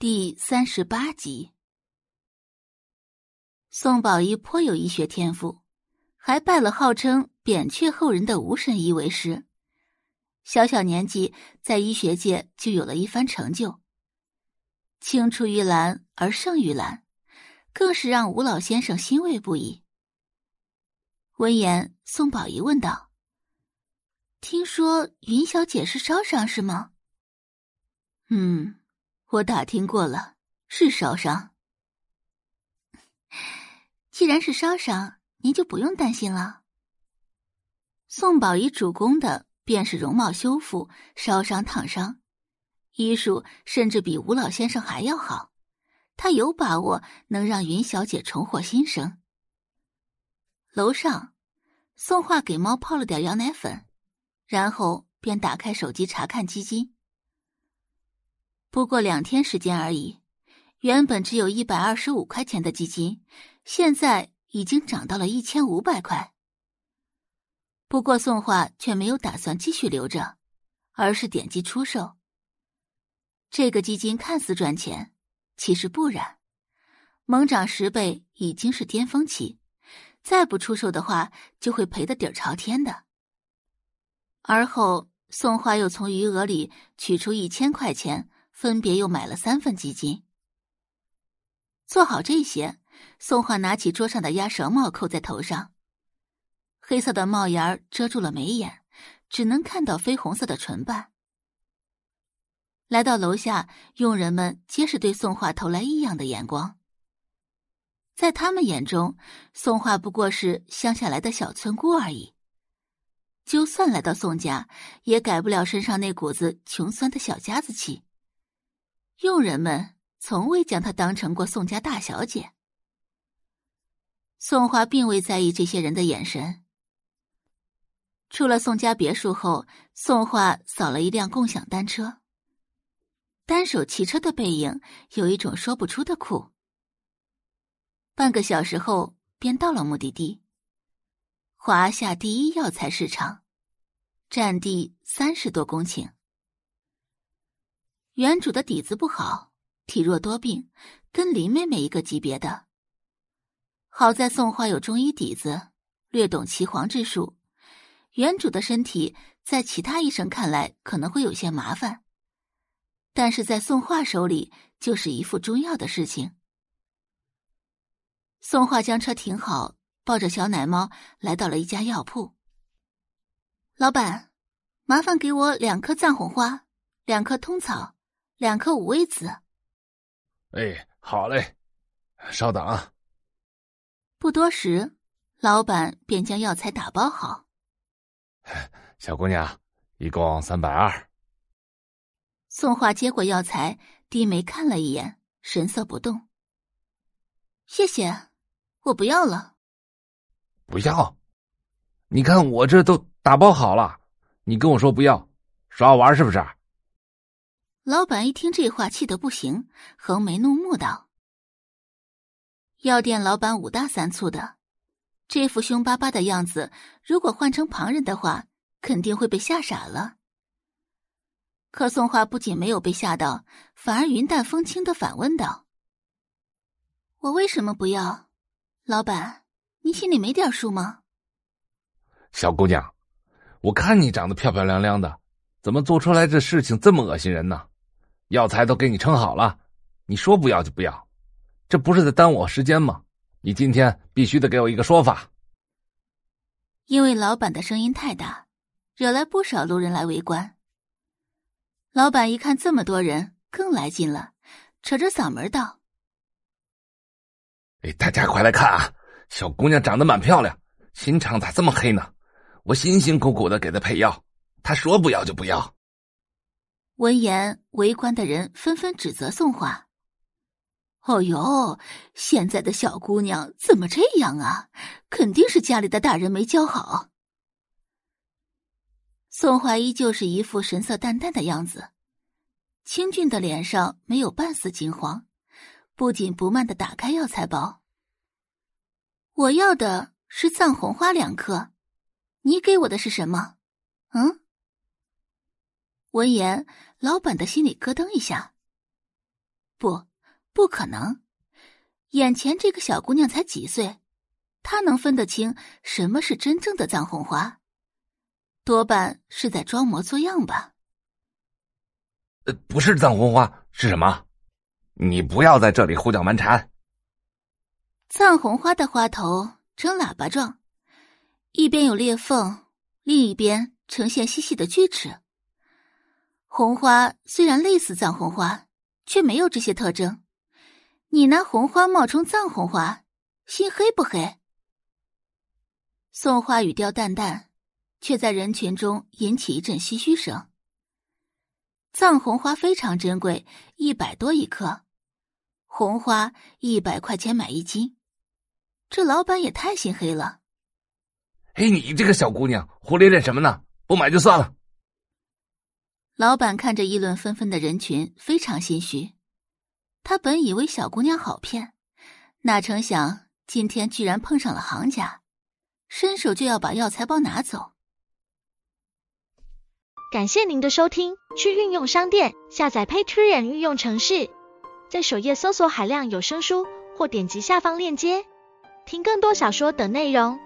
第三十八集，宋宝仪颇有医学天赋，还拜了号称扁鹊后人的吴神医为师。小小年纪，在医学界就有了一番成就。青出于蓝而胜于蓝，更是让吴老先生欣慰不已。闻言，宋宝仪问道：“听说云小姐是烧伤是吗？”“嗯。”我打听过了，是烧伤。既然是烧伤，您就不用担心了。宋宝仪主攻的便是容貌修复、烧伤烫伤，医术甚至比吴老先生还要好。他有把握能让云小姐重获新生。楼上，宋画给猫泡了点羊奶粉，然后便打开手机查看基金。不过两天时间而已，原本只有一百二十五块钱的基金，现在已经涨到了一千五百块。不过宋画却没有打算继续留着，而是点击出售。这个基金看似赚钱，其实不然，猛涨十倍已经是巅峰期，再不出售的话就会赔得底儿朝天的。而后，宋画又从余额里取出一千块钱。分别又买了三份基金。做好这些，宋画拿起桌上的鸭舌帽扣在头上，黑色的帽檐遮住了眉眼，只能看到绯红色的唇瓣。来到楼下，佣人们皆是对宋画投来异样的眼光。在他们眼中，宋画不过是乡下来的小村姑而已。就算来到宋家，也改不了身上那股子穷酸的小家子气。佣人们从未将她当成过宋家大小姐。宋华并未在意这些人的眼神。出了宋家别墅后，宋华扫了一辆共享单车。单手骑车的背影有一种说不出的酷。半个小时后，便到了目的地——华夏第一药材市场，占地三十多公顷。原主的底子不好，体弱多病，跟林妹妹一个级别的。好在宋画有中医底子，略懂岐黄之术。原主的身体在其他医生看来可能会有些麻烦，但是在宋画手里就是一副中药的事情。宋画将车停好，抱着小奶猫来到了一家药铺。老板，麻烦给我两颗藏红花，两颗通草。两颗五味子。哎，好嘞，稍等啊。不多时，老板便将药材打包好。小姑娘，一共三百二。宋画接过药材，低眉看了一眼，神色不动。谢谢，我不要了。不要？你看我这都打包好了，你跟我说不要，耍我玩是不是？老板一听这话，气得不行，横眉怒目道：“药店老板五大三粗的，这副凶巴巴的样子，如果换成旁人的话，肯定会被吓傻了。”可宋画不仅没有被吓到，反而云淡风轻的反问道：“我为什么不要？老板，你心里没点数吗？”小姑娘，我看你长得漂漂亮亮的，怎么做出来这事情这么恶心人呢？药材都给你称好了，你说不要就不要，这不是在耽误我时间吗？你今天必须得给我一个说法。因为老板的声音太大，惹来不少路人来围观。老板一看这么多人，更来劲了，扯着嗓门道：“哎，大家快来看啊！小姑娘长得蛮漂亮，心肠咋这么黑呢？我辛辛苦苦的给她配药，她说不要就不要。”闻言，围观的人纷纷指责宋画：“哦呦，现在的小姑娘怎么这样啊？肯定是家里的大人没教好。”宋画依旧是一副神色淡淡的样子，清俊的脸上没有半丝惊慌，不紧不慢的打开药材包：“我要的是藏红花两颗，你给我的是什么？嗯？”闻言，老板的心里咯噔一下。不，不可能！眼前这个小姑娘才几岁，她能分得清什么是真正的藏红花？多半是在装模作样吧？呃，不是藏红花是什么？你不要在这里胡搅蛮缠。藏红花的花头呈喇叭状，一边有裂缝，另一边呈现细细的锯齿。红花虽然类似藏红花，却没有这些特征。你拿红花冒充藏红花，心黑不黑？宋花语调淡淡，却在人群中引起一阵唏嘘声。藏红花非常珍贵，一百多一克，红花一百块钱买一斤。这老板也太心黑了！嘿，你这个小姑娘，胡咧咧什么呢？不买就算了。老板看着议论纷纷的人群，非常心虚。他本以为小姑娘好骗，哪成想今天居然碰上了行家，伸手就要把药材包拿走。感谢您的收听，去运用商店下载 Patreon 运用城市，在首页搜索海量有声书，或点击下方链接。听更多小说等内容。